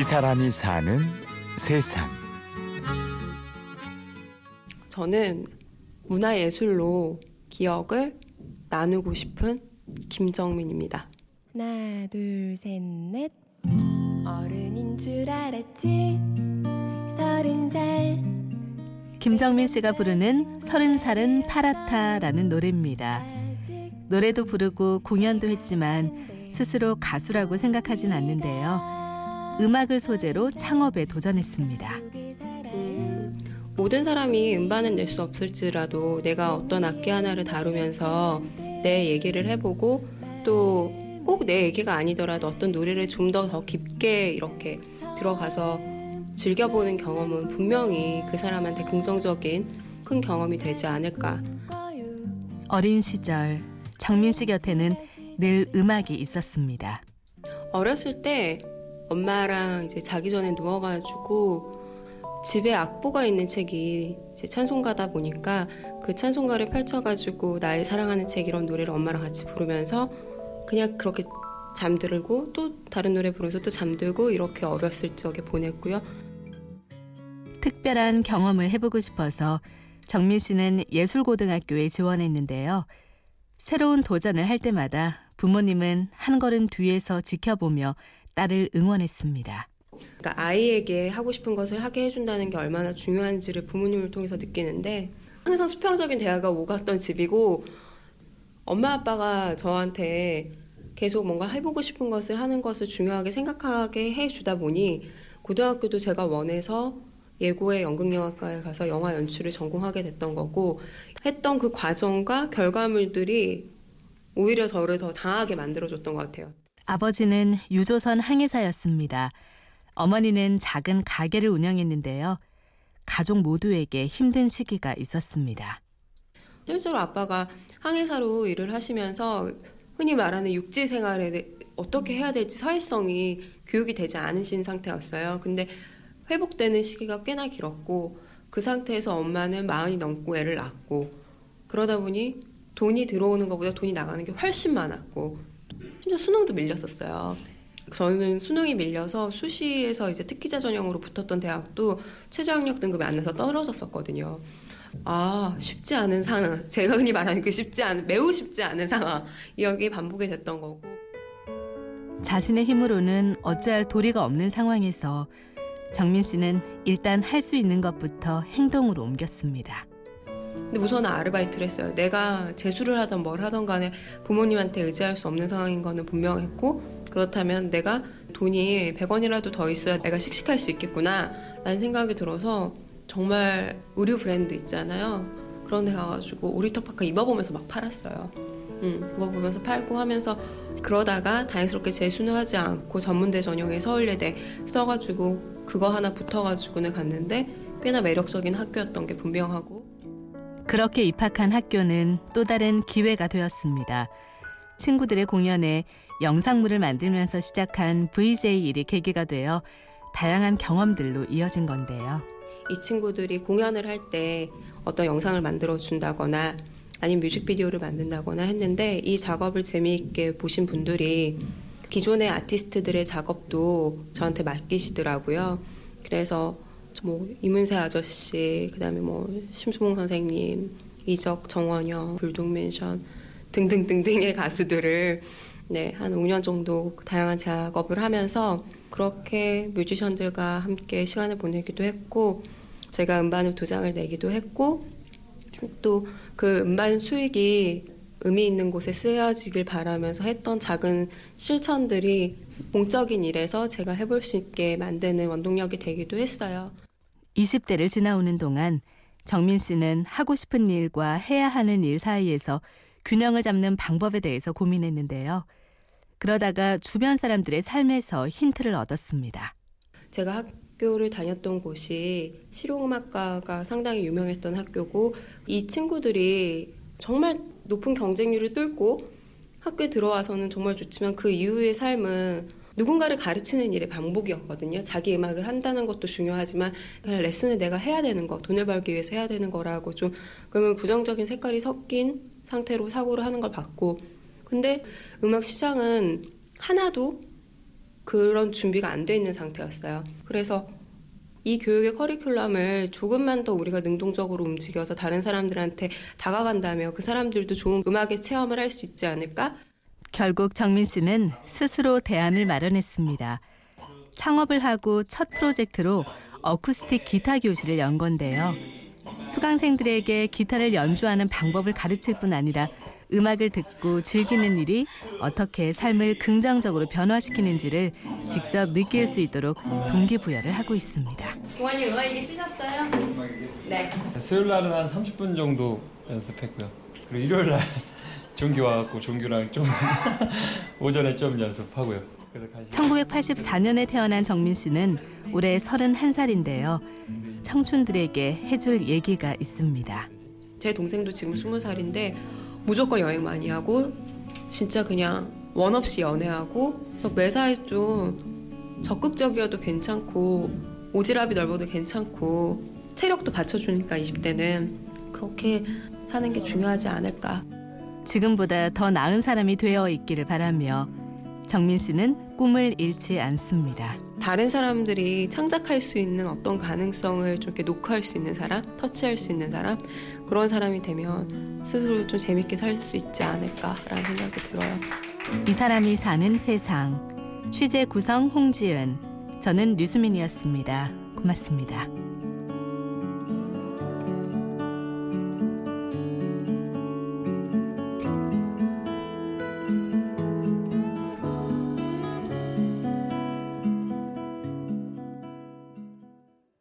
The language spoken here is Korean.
이 사람이 사는 세상. 저는 문화예술로 기억을 나누고 싶은 김정민입니다. 하나, 둘, 셋, 넷. 어른인 줄 알았지. 서른 살. 김정민 씨가 부르는 서른 살은 파랗다라는 노래입니다. 노래도 부르고 공연도 했지만 스스로 가수라고 생각하진 않는데요. 음악을 소재로 창업에 도전했습니다. 음, 모든 사람이 음반은 낼수 없을지라도 내가 어떤 악기 하나를 다루면서 내 얘기를 해보고 또 꼭 내 얘기가 아니더라도 어떤 노래를 좀 더 더 깊게 이렇게 들어가서 즐겨보는 경험은 분명히 그 사람한테 긍정적인 큰 경험이 되지 않을까. 어린 시절 정민 씨 곁에는 늘 음악이 있었습니다. 어렸을 때 엄마랑 이제 자기 전에 누워가지고 집에 악보가 있는 책이 이제 찬송가다 보니까 그 찬송가를 펼쳐가지고 나의 사랑하는 책 이런 노래를 엄마랑 같이 부르면서 그냥 그렇게 잠들고 또 다른 노래 부르면서 또 잠들고 이렇게 어렸을 적에 보냈고요. 특별한 경험을 해보고 싶어서 정민 씨는 예술고등학교에 지원했는데요. 새로운 도전을 할 때마다 부모님은 한 걸음 뒤에서 지켜보며 딸을 응원했습니다. 그러니까 아이에게 하고 싶은 것을 하게 해준다는 게 얼마나 중요한지를 부모님을 통해서 느끼는데 항상 수평적인 대화가 오갔던 집이고 엄마 아빠가 저한테 계속 뭔가 해보고 싶은 것을 하는 것을 중요하게 생각하게 해주다 보니 고등학교도 제가 원해서 예고의 연극영화과에 가서 영화 연출을 전공하게 됐던 거고 했던 그 과정과 결과물들이 오히려 저를 더 장하게 만들어줬던 것 같아요. 아버지는 유조선 항해사였습니다. 어머니는 작은 가게를 운영했는데요. 가족 모두에게 힘든 시기가 있었습니다. 실제로 아빠가 항해사로 일을 하시면서 흔히 말하는 육지 생활에 어떻게 해야 될지 사회성이 교육이 되지 않으신 상태였어요. 근데 회복되는 시기가 꽤나 길었고 그 상태에서 엄마는 마흔이 넘고 애를 낳고 그러다 보니 돈이 들어오는 것보다 돈이 나가는 게 훨씬 많았고 심지어 수능도 밀렸었어요. 저는 수능이 밀려서 수시에서 이제 특기자 전형으로 붙었던 대학도 최저 학력 등급이 안 나서 떨어졌었거든요. 아 쉽지 않은 상황 제가 흔히 말하는 그 쉽지 않은 매우 쉽지 않은 상황 여기 반복이 됐던 거고 자신의 힘으로는 어찌할 도리가 없는 상황에서 정민 씨는 일단 할 수 있는 것부터 행동으로 옮겼습니다. 근데 우선은 아르바이트를 했어요. 내가 재수를 하던 뭘 하던 간에 부모님한테 의지할 수 없는 상황인 거는 분명했고 그렇다면 내가 돈이 100원이라도 더 있어야 내가 씩씩할 수 있겠구나 라는 생각이 들어서 정말 의류 브랜드 있잖아요. 그런 데 가가지고 오리터파카 입어보면서 막 팔았어요. 음, 입어보면서 팔고 하면서 그러다가 다행스럽게 재수는 하지 않고 전문대 전형에 서울예대 써가지고 그거 하나 붙어가지고는 갔는데 꽤나 매력적인 학교였던 게 분명하고 그렇게 입학한 학교는 또 다른 기회가 되었습니다. 친구들의 공연에 영상물을 만들면서 시작한 VJ 일이 계기가 되어 다양한 경험들로 이어진 건데요. 이 친구들이 공연을 할 때 어떤 영상을 만들어 준다거나 아니면 뮤직비디오를 만든다거나 했는데 이 작업을 재미있게 보신 분들이 기존의 아티스트들의 작업도 저한테 맡기시더라고요. 그래서 뭐 이문세 아저씨, 그다음에 뭐 심수봉 선생님, 이적, 정원영, 불독맨션 등등등등의 가수들을 네, 한 5년 정도 다양한 작업을 하면서 그렇게 뮤지션들과 함께 시간을 보내기도 했고 제가 음반을 두 장을 내기도 했고 또 그 음반 수익이 의미 있는 곳에 쓰여지길 바라면서 했던 작은 실천들이 공적인 일에서 제가 해볼 수 있게 만드는 원동력이 되기도 했어요. 20대를 지나오는 동안 정민 씨는 하고 싶은 일과 해야 하는 일 사이에서 균형을 잡는 방법에 대해서 고민했는데요. 그러다가 주변 사람들의 삶에서 힌트를 얻었습니다. 제가 학교를 다녔던 곳이 실용음악과가 상당히 유명했던 학교고 이 친구들이 정말 높은 경쟁률을 뚫고 학교에 들어와서는 정말 좋지만 그 이후의 삶은 누군가를 가르치는 일의 반복이었거든요. 자기 음악을 한다는 것도 중요하지만 그냥 레슨을 내가 해야 되는 거, 돈을 벌기 위해서 해야 되는 거라고 좀 그러면 부정적인 색깔이 섞인 상태로 사고를 하는 걸 봤고 근데 음악 시장은 하나도 그런 준비가 안 돼 있는 상태였어요. 그래서 이 교육의 커리큘럼을 조금만 더 우리가 능동적으로 움직여서 다른 사람들한테 다가간다면 그 사람들도 좋은 음악의 체험을 할 수 있지 않을까? 결국 정민 씨는 스스로 대안을 마련했습니다. 창업을 하고 첫 프로젝트로 어쿠스틱 기타 교실을 연 건데요. 수강생들에게 기타를 연주하는 방법을 가르칠 뿐 아니라 음악을 듣고 즐기는 일이 어떻게 삶을 긍정적으로 변화시키는지를 직접 느낄 수 있도록 동기부여를 하고 있습니다. 동환이 음악일기 쓰셨어요? 네. 수요일 날은 한 30분 정도 연습했고요. 그리고 일요일 날 종규 와갖고 종규랑 좀 오전에 좀 연습하고요. 그래서 간식- 1984년에 태어난 정민 씨는 올해 31살인데요. 청춘들에게 해줄 얘기가 있습니다. 제 동생도 지금 스무 살인데 무조건 여행 많이 하고 진짜 그냥 원 없이 연애하고 매사에 좀 적극적이어도 괜찮고 오지랖이 넓어도 괜찮고 체력도 받쳐주니까 20대는 그렇게 사는 게 중요하지 않을까. 지금보다 더 나은 사람이 되어 있기를 바라며 정민 씨는 꿈을 잃지 않습니다. 다른 사람들이 창작할 수 있는 어떤 가능성을 좀 이렇게 녹화할 수 있는 사람, 터치할 수 있는 사람 그런 사람이 되면 스스로 좀 재밌게 살 수 있지 않을까라는 생각이 들어요. 이 사람이 사는 세상 취재 구성 홍지은 저는 류수민이었습니다. 고맙습니다.